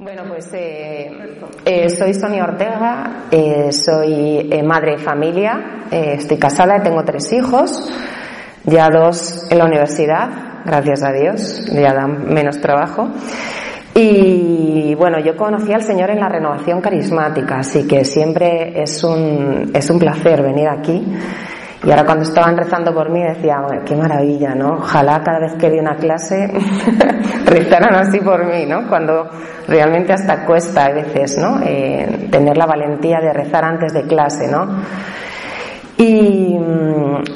Bueno, pues eh, eh, soy Sonia Ortega, eh, soy madre de familia, estoy casada, tengo tres hijos, ya dos en la universidad, gracias a Dios, ya dan menos trabajo. Y bueno, yo conocí al Señor en la renovación carismática, así que siempre es un, es un placer venir aquí y ahora cuando estaban rezando por mí decía, qué maravilla, ¿no? Ojalá cada vez que di una clase rezaran así por mí, ¿no? Cuando realmente hasta cuesta a veces, ¿no? Eh, tener la valentía de rezar antes de clase, ¿no? Y,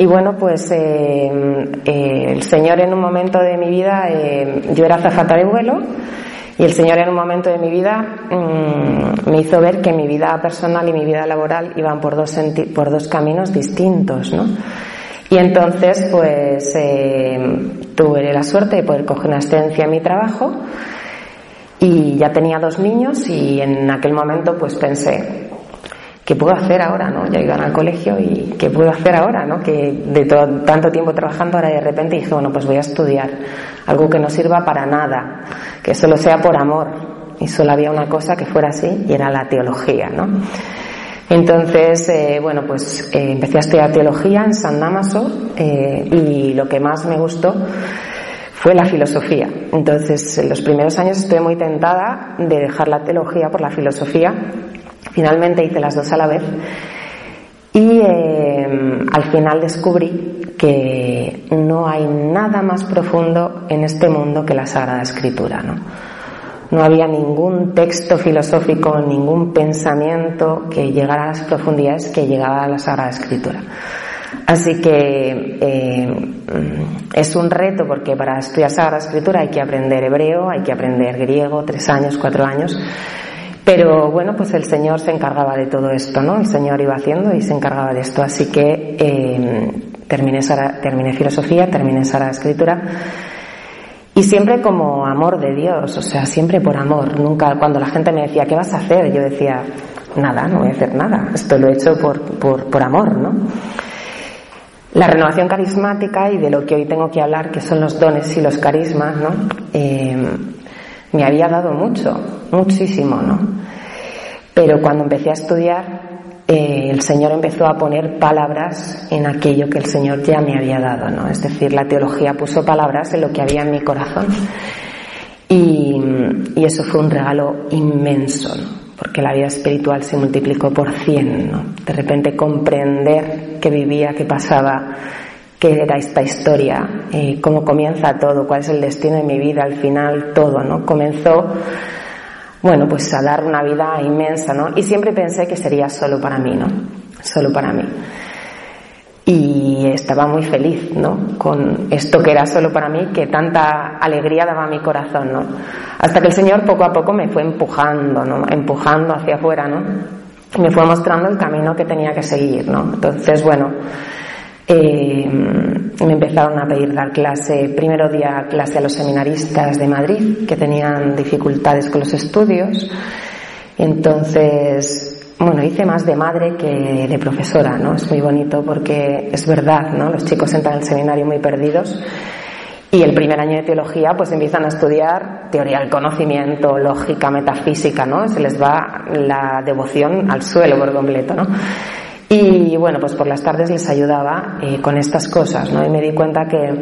bueno, pues eh, eh, el Señor en un momento de mi vida, yo era zafata de vuelo, y el Señor en un momento de mi vida mm, me hizo ver que mi vida personal y mi vida laboral iban por dos, por dos caminos distintos, ¿no? Y entonces, pues, eh, tuve la suerte de poder coger una excedencia en mi trabajo y ya tenía dos niños y en aquel momento, pues, pensé, ¿qué puedo hacer ahora? ¿no? Ya iban al colegio y ¿qué puedo hacer ahora? ¿no? Que de tanto tiempo trabajando ahora de repente dije, bueno, pues voy a estudiar algo que no sirva para nada, que solo sea por amor. Y solo había una cosa que fuera así y era la teología, ¿no? Entonces, eh, bueno, pues eh, empecé a estudiar teología en San Damaso eh, y lo que más me gustó fue la filosofía. Entonces, en los primeros años estuve muy tentada de dejar la teología por la filosofía Finalmente hice las dos a la vez y eh, al final descubrí que no hay nada más profundo en este mundo que la Sagrada Escritura, ¿no? No había ningún texto filosófico, ningún pensamiento que llegara a las profundidades que llegaba a la Sagrada Escritura. Así que eh, es un reto porque para estudiar Sagrada Escritura hay que aprender hebreo, hay que aprender griego, tres años, cuatro años. Pero bueno, pues el Señor se encargaba de todo esto, ¿no? El Señor iba haciendo y se encargaba de esto. Así que eh, terminé, terminé filosofía, terminé Sara Escritura. Y siempre como amor de Dios, o sea, siempre por amor. Nunca, cuando la gente me decía, ¿qué vas a hacer? Yo decía, nada, no voy a hacer nada. Esto lo he hecho por, por, por amor, ¿no? La renovación carismática y de lo que hoy tengo que hablar, que son los dones y los carismas, ¿no? Eh, me había dado mucho, muchísimo, ¿no? Pero cuando empecé a estudiar, eh, el Señor empezó a poner palabras en aquello que el Señor ya me había dado, ¿no? Es decir, la teología puso palabras en lo que había en mi corazón. Y, eso fue un regalo inmenso, ¿no? porque la vida espiritual se multiplicó por cien, ¿no? De repente comprender qué vivía, qué pasaba, qué era esta historia, eh, cómo comienza todo, cuál es el destino de mi vida, al final todo, ¿no? Comenzó, bueno, pues a dar una vida inmensa, ¿no? Y siempre pensé que sería solo para mí, ¿no? Solo para mí. Y estaba muy feliz, ¿no? Con esto que era solo para mí, que tanta alegría daba a mi corazón, ¿no? Hasta que el Señor poco a poco me fue empujando, ¿no? Empujando hacia afuera, ¿no? Me fue mostrando el camino que tenía que seguir, ¿no? Entonces, bueno, eh, me empezaron a pedir dar clase, primero día clase a los seminaristas de Madrid que tenían dificultades con los estudios. Entonces, bueno, hice más de madre que de profesora, ¿no? Es muy bonito porque es verdad, ¿no? Los chicos entran al seminario muy perdidos y el primer año de teología pues empiezan a estudiar teoría del conocimiento, lógica, metafísica, ¿no? Se les va la devoción al suelo por completo, ¿no? Y bueno, pues por las tardes les ayudaba eh, con estas cosas, ¿no? Y me di cuenta que,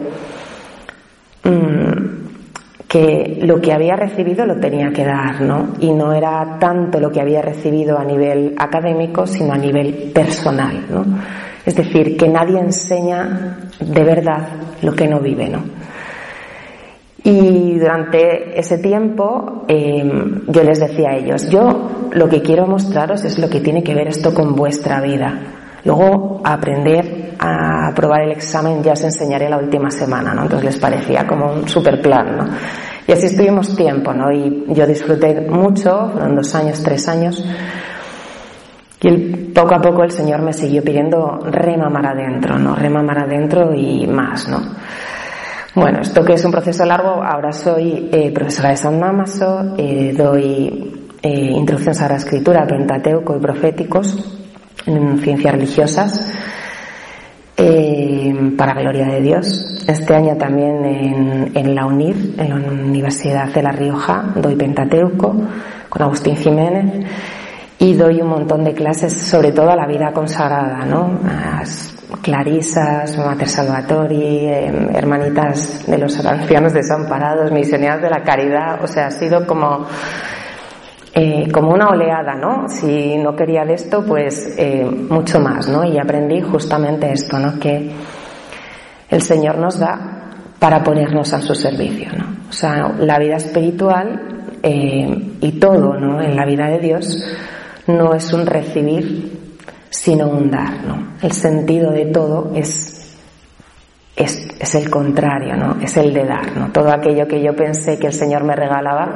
mm, que lo que había recibido lo tenía que dar, ¿no? Y no era tanto lo que había recibido a nivel académico, sino a nivel personal, ¿no? Es decir, que nadie enseña de verdad lo que no vive, ¿no? Y durante ese tiempo em, yo les decía a ellos, yo lo que quiero mostraros es lo que tiene que ver esto con vuestra vida. Luego aprender a aprobar el examen ya os enseñaré la última semana, ¿no? Entonces les parecía como un super plan, ¿no? Y así estuvimos tiempo, ¿no? Y yo disfruté mucho, fueron dos años, tres años. Y poco a poco el Señor me siguió pidiendo remamar adentro, ¿no? Remamar adentro y más, ¿no? Bueno, esto que es un proceso largo, ahora soy eh, profesora de San Damaso, eh, doy eh, introducciones a la escritura, pentateuco y proféticos en ciencias religiosas. Eh, para gloria de Dios. Este año también en, en, la UNIR, en la Universidad de La Rioja, doy Pentateuco con Agustín Jiménez y doy un montón de clases sobre todo a la vida consagrada, ¿no? Clarisas, Mater Salvatori, em, hermanitas de los ancianos desamparados, misioneras de la caridad, o sea, ha sido como eh, como una oleada, ¿no? Si no quería de esto, pues eh, mucho más, ¿no? Y aprendí justamente esto, ¿no? Que el Señor nos da para ponernos a su servicio, ¿no? O sea, la vida espiritual eh, y todo, ¿no? En la vida de Dios no es un recibir, sino un dar, ¿no? El sentido de todo es, es, es el contrario, ¿no? Es el de dar, ¿no? Todo aquello que yo pensé que el Señor me regalaba,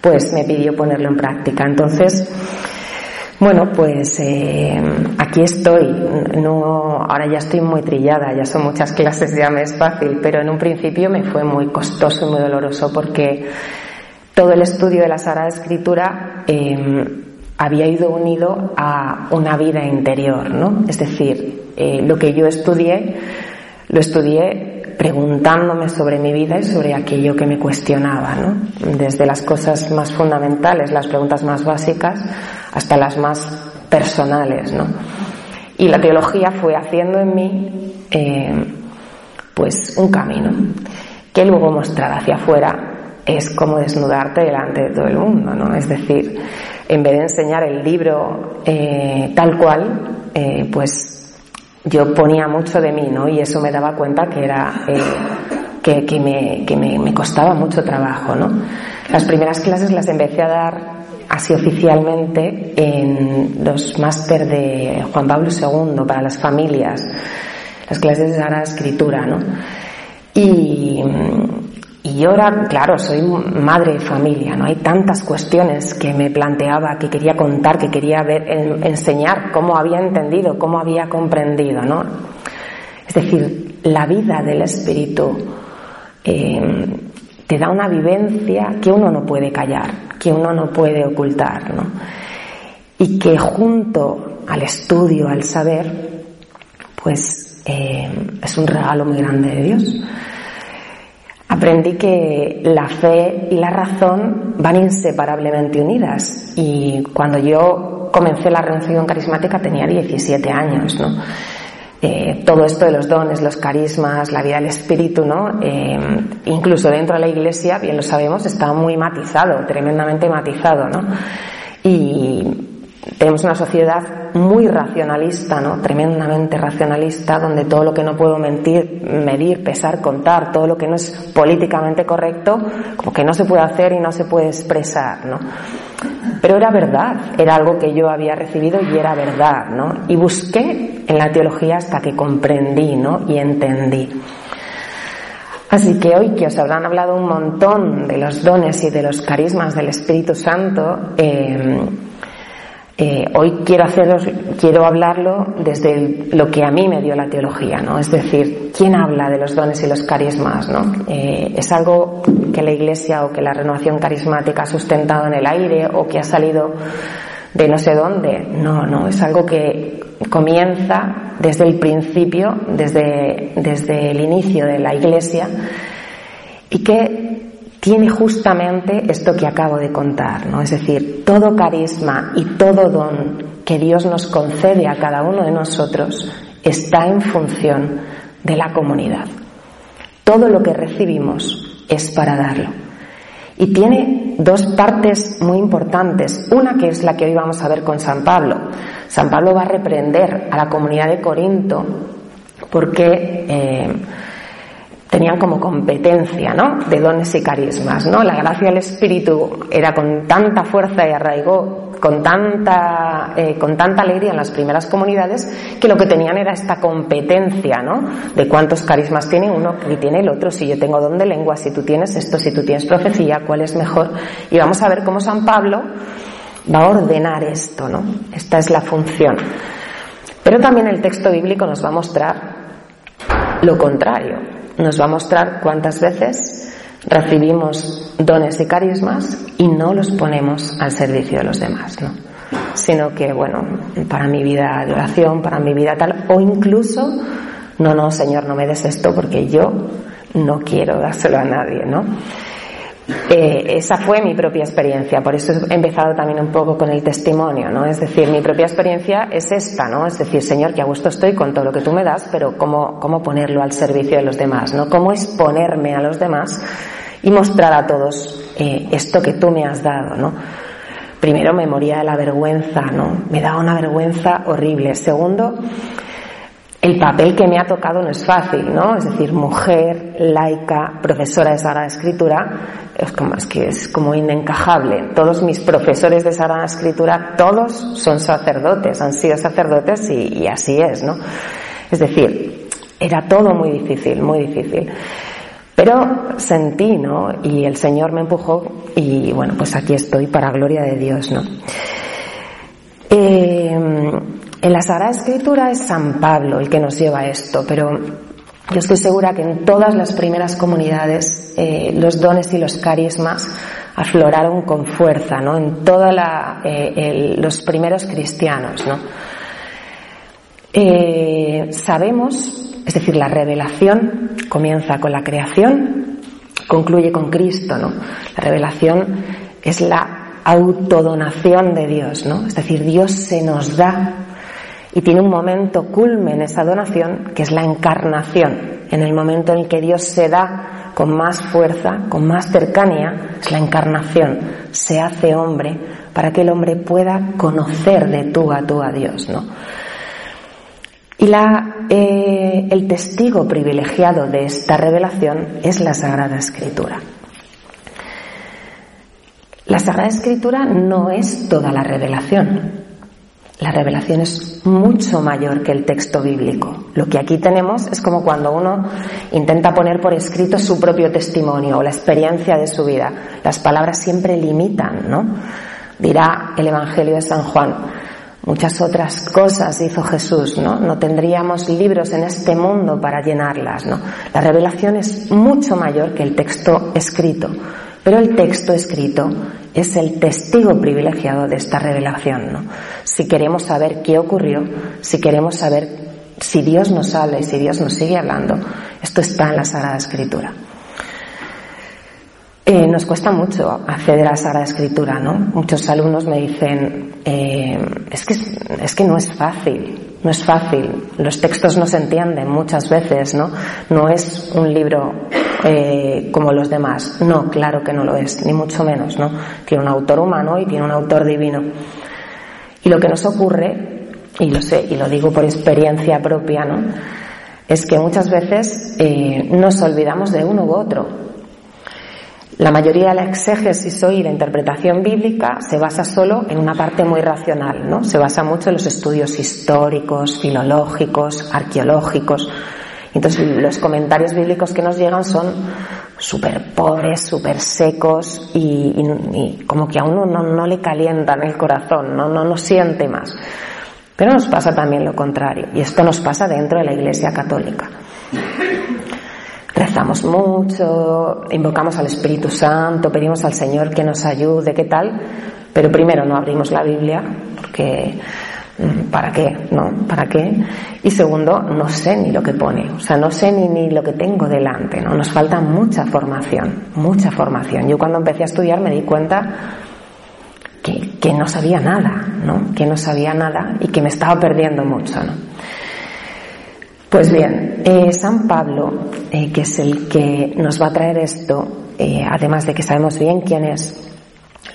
pues me pidió ponerlo en práctica. Entonces, bueno, pues eh, aquí estoy. No, ahora ya estoy muy trillada, ya son muchas clases, ya me es fácil, pero en un principio me fue muy costoso y muy doloroso porque todo el estudio de la Sagrada Escritura em, había ido unido a una vida interior, ¿no? Es decir, eh, lo que yo estudié, lo estudié preguntándome sobre mi vida y sobre aquello que me cuestionaba, ¿no? Desde las cosas más fundamentales, las preguntas más básicas, hasta las más personales, ¿no? Y la teología fue haciendo en mí, eh, pues, un camino que luego mostrar hacia afuera es como desnudarte delante de todo el mundo, ¿no? Es decir, en vez de enseñar el libro eh, tal cual, eh, pues yo ponía mucho de mí, ¿no? Y eso me daba cuenta que era eh, que, que, me, que me, me, costaba mucho trabajo, ¿no? Las primeras clases las empecé a dar así oficialmente en los máster de Juan Pablo II para las familias, las clases de Sagrada Escritura, ¿no? Y, y yo ahora, claro, soy madre de familia, ¿no? Hay tantas cuestiones que me planteaba, que quería contar, que quería ver, enseñar cómo había entendido, cómo había comprendido, ¿no? Es decir, la vida del espíritu eh, te da una vivencia que uno no puede callar, que uno no puede ocultar, ¿no? Y que junto al estudio, al saber, pues eh, es un regalo muy grande de Dios aprendí que la fe y la razón van inseparablemente unidas. Y cuando yo comencé la renovación carismática tenía 17 años, ¿no? Eh, todo esto de los dones, los carismas, la vida del espíritu, ¿no? Eh, incluso dentro de la iglesia, bien lo sabemos, está muy matizado, tremendamente matizado, ¿no? Y tenemos una sociedad muy racionalista, ¿no? Tremendamente racionalista, donde todo lo que no puedo mentir, medir, pesar, contar, todo lo que no es políticamente correcto, como que no se puede hacer y no se puede expresar, ¿no? Pero era verdad, era algo que yo había recibido y era verdad, ¿no? Y busqué en la teología hasta que comprendí, ¿no? Y entendí. Así que hoy que os habrán hablado un montón de los dones y de los carismas del Espíritu Santo, eh, eh, hoy quiero haceros, quiero hablarlo desde lo que a mí me dio la teología, ¿no? Es decir, ¿quién habla de los dones y los carismas, no? Eh, ¿Es algo que la Iglesia o que la renovación carismática ha sustentado en el aire o que ha salido de no sé dónde? No, no, es algo que comienza desde el principio, desde, desde el inicio de la Iglesia y que tiene justamente esto que acabo de contar, ¿no? Es decir, todo carisma y todo don que Dios nos concede a cada uno de nosotros está en función de la comunidad. Todo lo que recibimos es para darlo. Y tiene dos partes muy importantes. Una que es la que hoy vamos a ver con San Pablo. San Pablo va a reprender a la comunidad de Corinto porque eh, tenían como competencia, ¿no? De dones y carismas, ¿no? La gracia del Espíritu era con tanta fuerza y arraigó con tanta, eh, con tanta alegría en las primeras comunidades que lo que tenían era esta competencia, ¿no? De cuántos carismas tiene uno y tiene el otro. Si yo tengo don de lengua, si tú tienes esto, si tú tienes profecía, ¿cuál es mejor? Y vamos a ver cómo San Pablo va a ordenar esto, ¿no? Esta es la función. Pero también el texto bíblico nos va a mostrar lo contrario nos va a mostrar cuántas veces recibimos dones y carismas y no los ponemos al servicio de los demás, ¿no? Sino que, bueno, para mi vida de oración, para mi vida tal, o incluso No, no, Señor, no me des esto porque yo no quiero dárselo a nadie, ¿no? Eh, esa fue mi propia experiencia, por eso he empezado también un poco con el testimonio, ¿no? Es decir, mi propia experiencia es esta, ¿no? Es decir, Señor, que a gusto estoy con todo lo que tú me das, pero cómo, cómo ponerlo al servicio de los demás, ¿no? Cómo exponerme a los demás y mostrar a todos eh, esto que tú me has dado, ¿no? Primero me moría de la vergüenza, ¿no? Me daba una vergüenza horrible. Segundo, el papel que me ha tocado no es fácil, ¿no? Es decir, mujer, laica, profesora de Sagrada Escritura, es como, es que es como inencajable. Todos mis profesores de Sagrada Escritura, todos son sacerdotes, han sido sacerdotes y, así es, ¿no? Es decir, era todo muy difícil, muy difícil. Pero sentí, ¿no? Y el Señor me empujó y bueno, pues aquí estoy para gloria de Dios, ¿no? Eh, en la Sagrada Escritura es San Pablo el que nos lleva a esto, pero yo estoy segura que en todas las primeras comunidades eh, los dones y los carismas afloraron con fuerza, ¿no? En todos eh, los primeros cristianos, ¿no? Eh, sabemos, es decir, la revelación comienza con la creación, concluye con Cristo, ¿no? La revelación es la autodonación de Dios, ¿no? Es decir, Dios se nos da y tiene un momento culmen esa donación, que es la encarnación. En el momento en el que Dios se da con más fuerza, con más cercanía, es la encarnación. Se hace hombre para que el hombre pueda conocer de tú a tú a Dios, ¿no? Y la, eh, el testigo privilegiado de esta revelación es la Sagrada Escritura. La Sagrada Escritura no es toda la revelación, la revelación es mucho mayor que el texto bíblico. Lo que aquí tenemos es como cuando uno intenta poner por escrito su propio testimonio o la experiencia de su vida. Las palabras siempre limitan, ¿no? Dirá el Evangelio de San Juan. Muchas otras cosas hizo Jesús, ¿no? No tendríamos libros en este mundo para llenarlas, ¿no? La revelación es mucho mayor que el texto escrito. Pero el texto escrito es el testigo privilegiado de esta revelación. ¿no? Si queremos saber qué ocurrió, si queremos saber si Dios nos habla y si Dios nos sigue hablando, esto está en la Sagrada Escritura. Eh, nos cuesta mucho acceder a la Sagrada Escritura, ¿no? Muchos alumnos me dicen, eh, es, que, es que no es fácil, no es fácil. Los textos no se entienden muchas veces, ¿no? No es un libro eh, como los demás. No, claro que no lo es, ni mucho menos, ¿no? Tiene un autor humano y tiene un autor divino. Y lo que nos ocurre, y lo sé, y lo digo por experiencia propia, ¿no? Es que muchas veces eh, nos olvidamos de uno u otro. La mayoría de la exégesis hoy la interpretación bíblica se basa solo en una parte muy racional, ¿no? Se basa mucho en los estudios históricos, filológicos, arqueológicos, entonces los comentarios bíblicos que nos llegan son súper pobres, súper secos y, como que a uno no, le calientan el corazón, no, no, no siente más. Pero nos pasa también lo contrario y esto nos pasa dentro de la Iglesia Católica. Rezamos mucho, invocamos al Espíritu Santo, pedimos al Señor que nos ayude, ¿qué tal? Pero primero no abrimos la Biblia porque Mm, ¿Para qué? ¿No? ¿Para qué? Y segundo, no sé ni lo que pone, o sea, no sé ni, ni lo que tengo delante, ¿no? Nos falta mucha formación, mucha formación. Yo cuando empecé a estudiar me di cuenta que, que no sabía nada, ¿no? Que no sabía nada y que me estaba perdiendo mucho, ¿no? Pues bien, eh, San Pablo, eh, que es el que nos va a traer esto, eh, además de que sabemos bien quién es,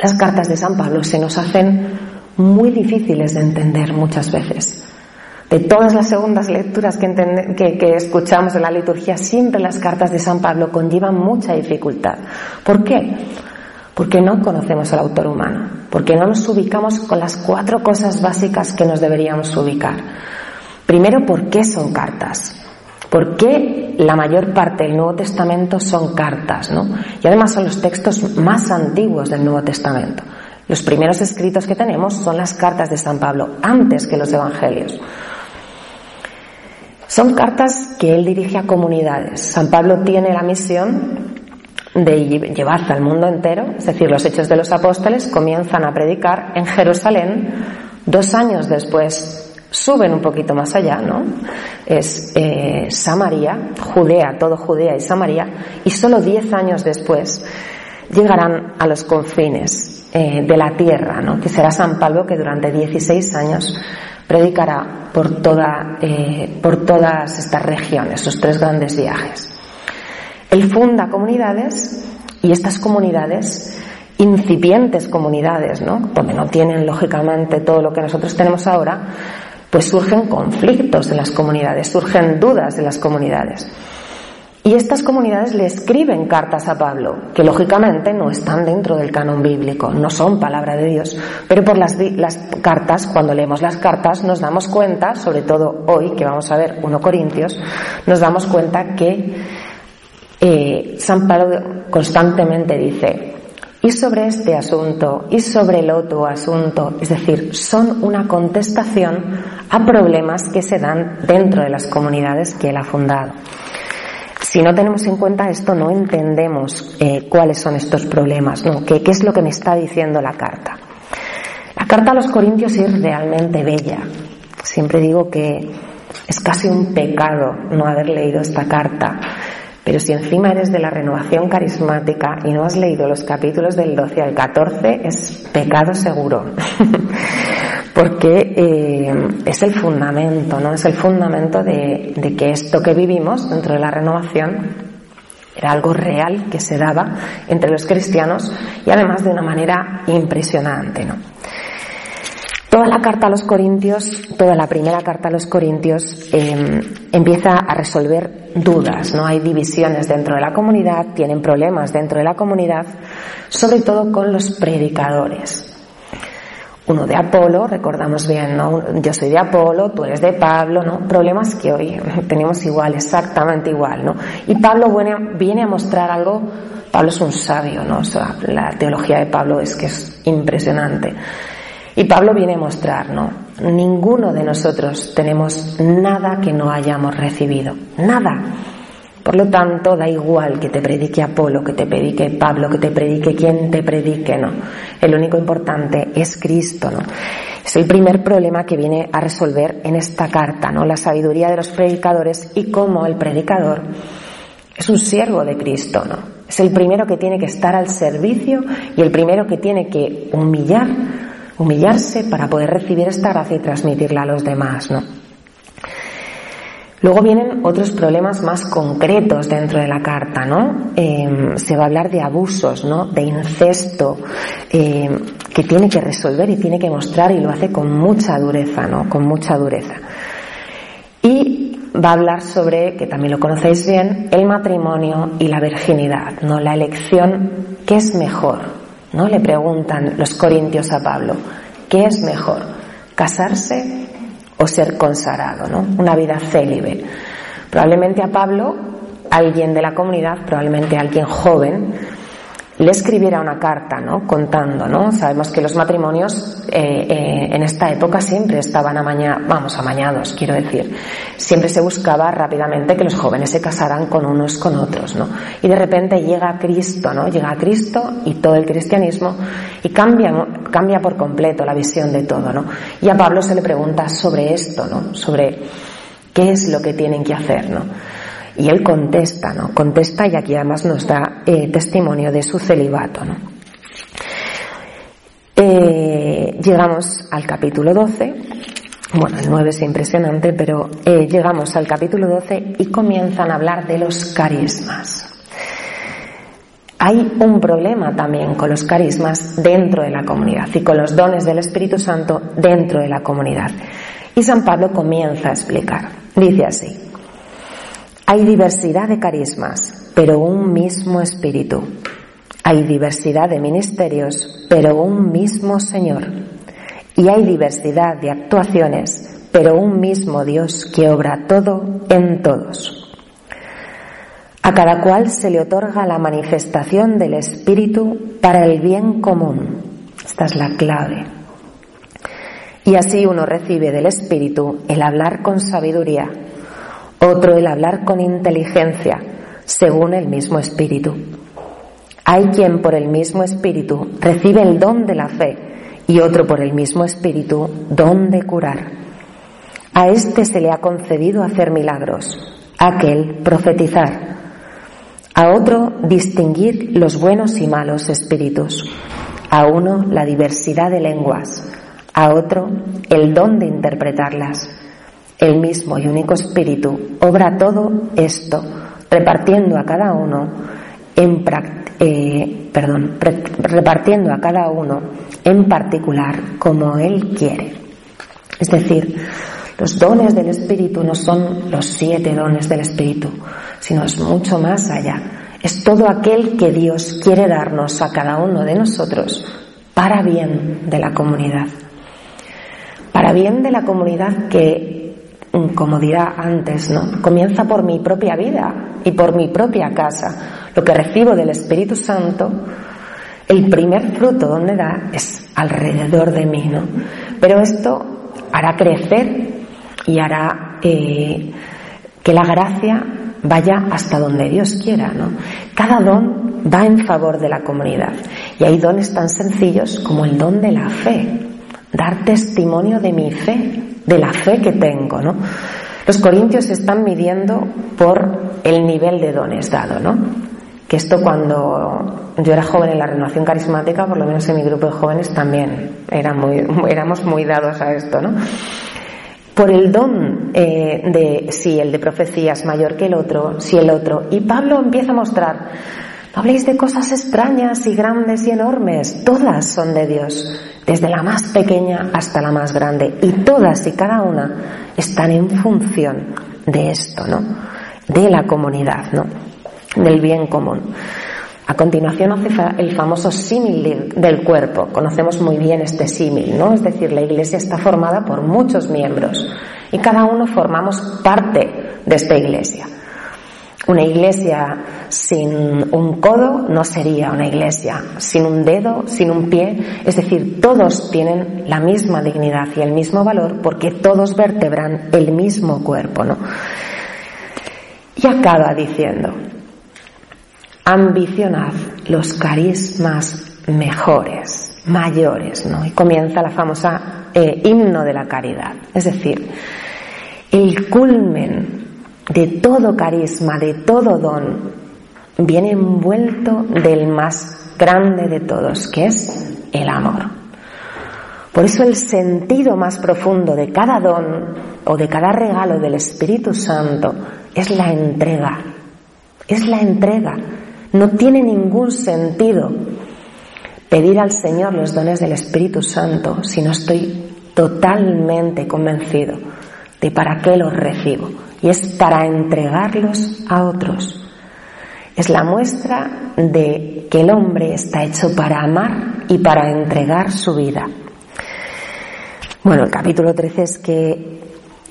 las cartas de San Pablo se nos hacen muy difíciles de entender muchas veces. De todas las segundas lecturas que, que, escuchamos en la liturgia, siempre las cartas de San Pablo conllevan mucha dificultad. ¿Por qué? Porque no conocemos al autor humano, porque no nos ubicamos con las cuatro cosas básicas que nos deberíamos ubicar. Primero, ¿por qué son cartas? ¿Por qué la mayor parte del Nuevo Testamento son cartas? ¿no? Y además son los textos más antiguos del Nuevo Testamento. Los primeros escritos que tenemos son las cartas de San Pablo, antes que los evangelios. Son cartas que él dirige a comunidades. San Pablo tiene la misión de llevarse al mundo entero, es decir, los hechos de los apóstoles comienzan a predicar en Jerusalén dos años después suben un poquito más allá, ¿no? es eh, Samaria, Judea, todo Judea y Samaria, y solo diez años después llegarán a los confines eh, de la tierra, ¿no? que será San Pablo que durante 16 años predicará por, toda, eh, por todas estas regiones, sus tres grandes viajes. Él funda comunidades y estas comunidades incipientes comunidades, ¿no? Donde no tienen lógicamente todo lo que nosotros tenemos ahora, pues surgen conflictos en las comunidades, surgen dudas en las comunidades. Y estas comunidades le escriben cartas a Pablo, que lógicamente no están dentro del canon bíblico, no son palabra de Dios, pero por las, cartas, cuando leemos las cartas, nos damos cuenta, sobre todo hoy que vamos a ver 1 Corintios, nos damos cuenta que eh, San Pablo constantemente dice, y sobre este asunto y sobre el otro asunto, es decir, son una contestación a problemas que se dan dentro de las comunidades que él ha fundado. Si no tenemos en cuenta esto, no entendemos eh, cuáles son estos problemas, ¿no? ¿Qué, ¿Qué es lo que me está diciendo la carta? La carta a los Corintios es realmente bella. Siempre digo que es casi un pecado no haber leído esta carta pero si encima eres de la renovación carismática y no has leído los capítulos del 12 al 14, es pecado seguro. Porque eh, es el fundamento, ¿no? Es el fundamento de, que esto que vivimos dentro de la renovación era algo real que se daba entre los cristianos y además de una manera impresionante, ¿no? Toda la carta a los Corintios, toda la primera carta a los Corintios em, empieza a resolver dudas, ¿no? Hay divisiones dentro de la comunidad, tienen problemas dentro de la comunidad, sobre todo con los predicadores. Uno de Apolo, recordamos bien, ¿no? Yo soy de Apolo, tú eres de Pablo, ¿no? Problemas que hoy tenemos igual, exactamente igual, ¿no? Y Pablo viene a mostrar algo, Pablo es un sabio, ¿no? la teología de Pablo es que es impresionante y Pablo viene a mostrar, ¿no? Ninguno de nosotros tenemos nada que no hayamos recibido. Nada. Por lo tanto, da igual que te predique Apolo, que te predique Pablo, que te predique quien te predique, ¿no? El único importante es Cristo, ¿no? Es el primer problema que viene a resolver en esta carta, ¿no? La sabiduría de los predicadores y cómo el predicador es un siervo de Cristo, ¿no? Es el primero que tiene que estar al servicio y el primero que tiene que humillar humillarse para poder recibir esta gracia y transmitirla a los demás, ¿no? Luego vienen otros problemas más concretos dentro de la carta, ¿no? Em, se va a hablar de abusos, ¿no? De incesto, em, que tiene que resolver y tiene que mostrar y lo hace con mucha dureza, ¿no? Con mucha dureza. Y va a hablar sobre, que también lo conocéis bien, el matrimonio y la virginidad, ¿no? La elección, ¿qué es mejor? ¿No? Le preguntan los corintios a Pablo, ¿qué es mejor? ¿Casarse o ser consagrado, ¿no? Una vida célibe. Probablemente a Pablo, alguien de la comunidad, probablemente alguien joven, le escribiera una carta, ¿no? Contando, ¿no? Sabemos que los matrimonios eh, eh, en esta época siempre estaban amañados, vamos, quiero decir. Siempre se buscaba rápidamente que los jóvenes se casaran con unos con otros, ¿no? Y de repente llega Cristo, ¿no? Llega Cristo y todo el cristianismo y cambia, cambia por completo la visión de todo, ¿no? Y a Pablo se le pregunta sobre esto, ¿no? Sobre qué es lo que tienen que hacer, ¿no? Y él contesta, ¿no? Contesta y aquí además nos da eh, testimonio de su celibato. Eh, llegamos al capítulo 12. Bueno, el 9 es impresionante, pero eh, llegamos al capítulo 12 y comienzan a hablar de los carismas. Hay un problema también con los carismas dentro de la comunidad y con los dones del Espíritu Santo dentro de la comunidad. Y San Pablo comienza a explicar. Dice así. Hay diversidad de carismas, pero un mismo espíritu. Hay diversidad de ministerios, pero un mismo Señor. Y hay diversidad de actuaciones, pero un mismo Dios que obra todo en todos. A cada cual se le otorga la manifestación del Espíritu para el bien común. Esta es la clave. Y así uno recibe del Espíritu el hablar con sabiduría otro el hablar con inteligencia, según el mismo espíritu. Hay quien por el mismo espíritu recibe el don de la fe y otro por el mismo espíritu don de curar. A este se le ha concedido hacer milagros, a aquel profetizar, a otro distinguir los buenos y malos espíritus, a uno la diversidad de lenguas, a otro el don de interpretarlas. El mismo y único espíritu obra todo esto, repartiendo a cada uno en eh, perdón, repartiendo a cada uno en particular como él quiere. Es decir, los dones del Espíritu no son los siete dones del Espíritu, sino es mucho más allá. Es todo aquel que Dios quiere darnos a cada uno de nosotros para bien de la comunidad. Para bien de la comunidad que, como dirá antes, ¿no? Comienza por mi propia vida y por mi propia casa. Lo que recibo del Espíritu Santo, el primer fruto donde da es alrededor de mí, ¿no? Pero esto hará crecer y hará eh, que la gracia vaya hasta donde Dios quiera, ¿no? Cada don va en favor de la comunidad y hay dones tan sencillos como el don de la fe, dar testimonio de mi fe, de la fe que tengo, ¿no? Los corintios están midiendo por el nivel de dones dado, ¿no? Que esto cuando yo era joven en la renovación carismática, por lo menos en mi grupo de jóvenes también era muy, éramos muy dados a esto, ¿no? por el don eh, de si el de profecía es mayor que el otro, si el otro. Y Pablo empieza a mostrar, no habléis de cosas extrañas y grandes y enormes, todas son de Dios, desde la más pequeña hasta la más grande, y todas y cada una están en función de esto, ¿no? De la comunidad, ¿no? Del bien común. A continuación hace el famoso símil del cuerpo. Conocemos muy bien este símil, ¿no? Es decir, la iglesia está formada por muchos miembros y cada uno formamos parte de esta iglesia. Una iglesia sin un codo no sería una iglesia, sin un dedo, sin un pie. Es decir, todos tienen la misma dignidad y el mismo valor porque todos vertebran el mismo cuerpo, ¿no? Y acaba diciendo, ambicionad los carismas mejores, mayores, ¿no? Y comienza la famosa eh, himno de la caridad. Es decir, el culmen de todo carisma, de todo don, viene envuelto del más grande de todos, que es el amor. Por eso el sentido más profundo de cada don o de cada regalo del Espíritu Santo es la entrega. Es la entrega. No tiene ningún sentido pedir al Señor los dones del Espíritu Santo si no estoy totalmente convencido de para qué los recibo. Y es para entregarlos a otros. Es la muestra de que el hombre está hecho para amar y para entregar su vida. Bueno, el capítulo 13 es que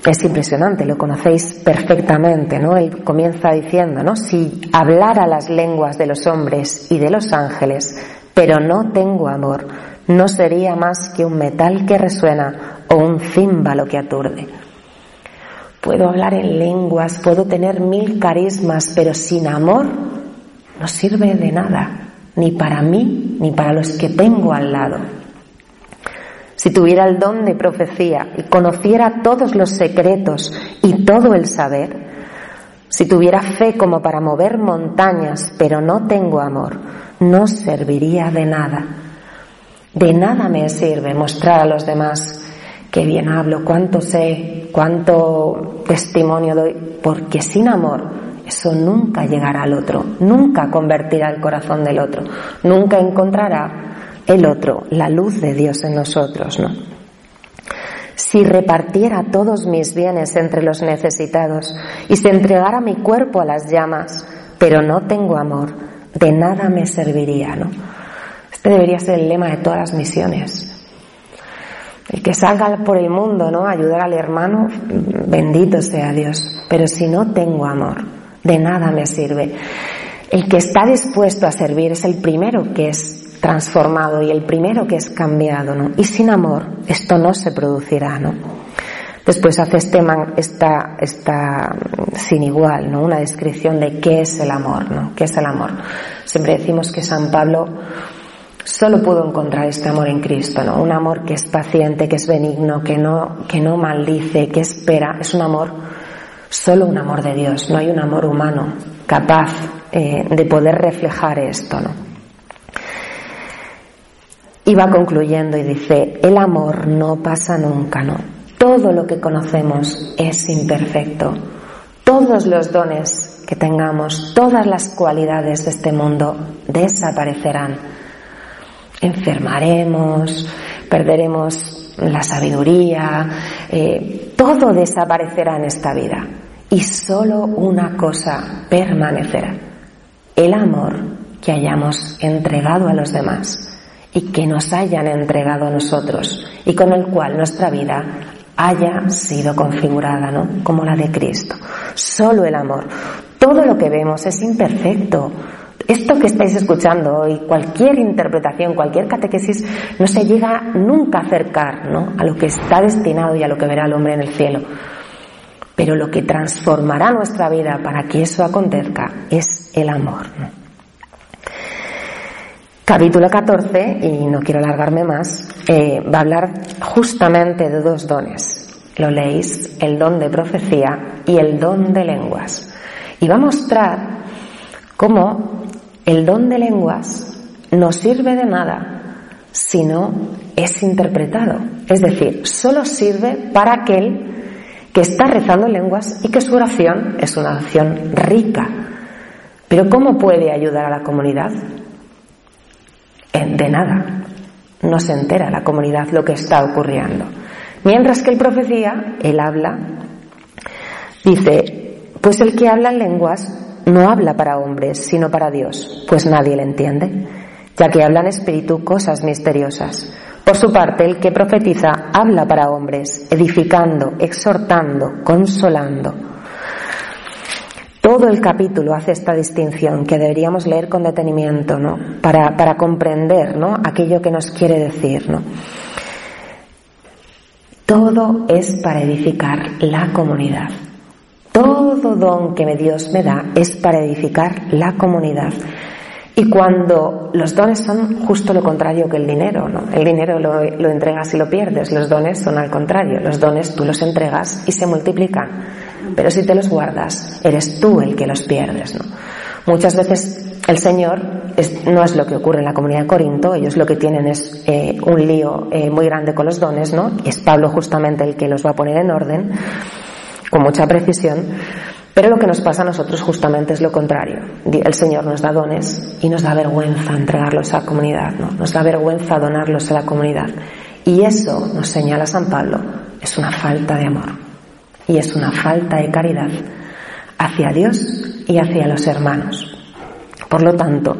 es impresionante, lo conocéis perfectamente, ¿no? Él comienza diciendo, ¿no? Si hablara las lenguas de los hombres y de los ángeles, pero no tengo amor, no sería más que un metal que resuena o un címbalo que aturde. Puedo hablar en lenguas, puedo tener mil carismas, pero sin amor no sirve de nada, ni para mí, ni para los que tengo al lado si tuviera el don de profecía y conociera todos los secretos y todo el saber, si tuviera fe como para mover montañas, pero no tengo amor, no serviría de nada. De nada me sirve mostrar a los demás que bien hablo, cuánto sé, cuánto testimonio doy, porque sin amor eso nunca llegará al otro, nunca convertirá el corazón del otro, nunca encontrará el otro, la luz de Dios en nosotros, ¿no? Si repartiera todos mis bienes entre los necesitados y se entregara mi cuerpo a las llamas, pero no tengo amor, de nada me serviría, ¿no? Este debería ser el lema de todas las misiones. El que salga por el mundo, ¿no? Ayudar al hermano, bendito sea Dios. Pero si no tengo amor, de nada me sirve. El que está dispuesto a servir es el primero que es transformado y el primero que es cambiado, ¿no? Y sin amor esto no se producirá, ¿no? Después hace este esta, esta sin igual, ¿no? Una descripción de qué es el amor, ¿no? ¿Qué es el amor? Siempre decimos que San Pablo solo pudo encontrar este amor en Cristo, ¿no? Un amor que es paciente, que es benigno, que no, que no maldice, que espera. Es un amor, solo un amor de Dios. No hay un amor humano capaz eh, de poder reflejar esto, ¿no? Y va concluyendo y dice, el amor no pasa nunca, ¿no? Todo lo que conocemos es imperfecto. Todos los dones que tengamos, todas las cualidades de este mundo desaparecerán. Enfermaremos, perderemos la sabiduría, eh, todo desaparecerá en esta vida. Y solo una cosa permanecerá, el amor que hayamos entregado a los demás y que nos hayan entregado a nosotros y con el cual nuestra vida haya sido configurada, ¿no? Como la de Cristo. Solo el amor. Todo lo que vemos es imperfecto. Esto que estáis escuchando hoy, cualquier interpretación, cualquier catequesis, no se llega nunca a acercar ¿no? a lo que está destinado y a lo que verá el hombre en el cielo. Pero lo que transformará nuestra vida para que eso acontezca es el amor. Capítulo 14, y no quiero alargarme más, eh, va a hablar justamente de dos dones. Lo leéis, el don de profecía y el don de lenguas. Y va a mostrar cómo el don de lenguas no sirve de nada si no es interpretado. Es decir, solo sirve para aquel que está rezando lenguas y que su oración es una oración rica. Pero ¿cómo puede ayudar a la comunidad? de nada. No se entera la comunidad lo que está ocurriendo. Mientras que el profecía, él habla, dice, pues el que habla en lenguas no habla para hombres, sino para Dios, pues nadie le entiende, ya que habla en espíritu cosas misteriosas. Por su parte, el que profetiza habla para hombres, edificando, exhortando, consolando todo el capítulo hace esta distinción que deberíamos leer con detenimiento, ¿no? Para, para comprender, ¿no? Aquello que nos quiere decir, ¿no? Todo es para edificar la comunidad. Todo don que Dios me da es para edificar la comunidad. Y cuando los dones son justo lo contrario que el dinero, ¿no? El dinero lo, lo entregas y lo pierdes, los dones son al contrario, los dones tú los entregas y se multiplican pero si te los guardas, eres tú el que los pierdes. ¿no? Muchas veces el Señor no es lo que ocurre en la comunidad de Corinto, ellos lo que tienen es eh, un lío eh, muy grande con los dones, ¿no? Es Pablo justamente el que los va a poner en orden, con mucha precisión, pero lo que nos pasa a nosotros justamente es lo contrario. El Señor nos da dones y nos da vergüenza entregarlos a la comunidad, ¿no? Nos da vergüenza donarlos a la comunidad. Y eso, nos señala San Pablo, es una falta de amor y es una falta de caridad hacia Dios y hacia los hermanos. Por lo tanto,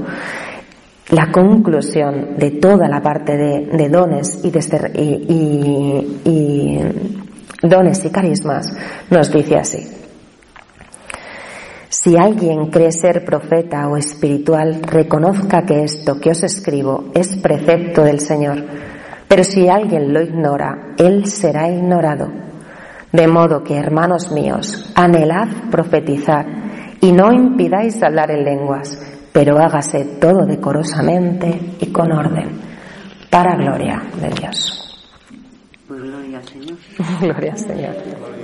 la conclusión de toda la parte de, dones y, y dones y carismas nos dice así. Si alguien cree ser profeta o espiritual, reconozca que esto que os escribo es precepto del Señor. Pero si alguien lo ignora, él será ignorado de modo que, hermanos míos, anhelad profetizar y no impidáis hablar en lenguas, pero hágase todo decorosamente y con orden, para gloria de Dios. Pues gloria al Señor. gloria al Señor.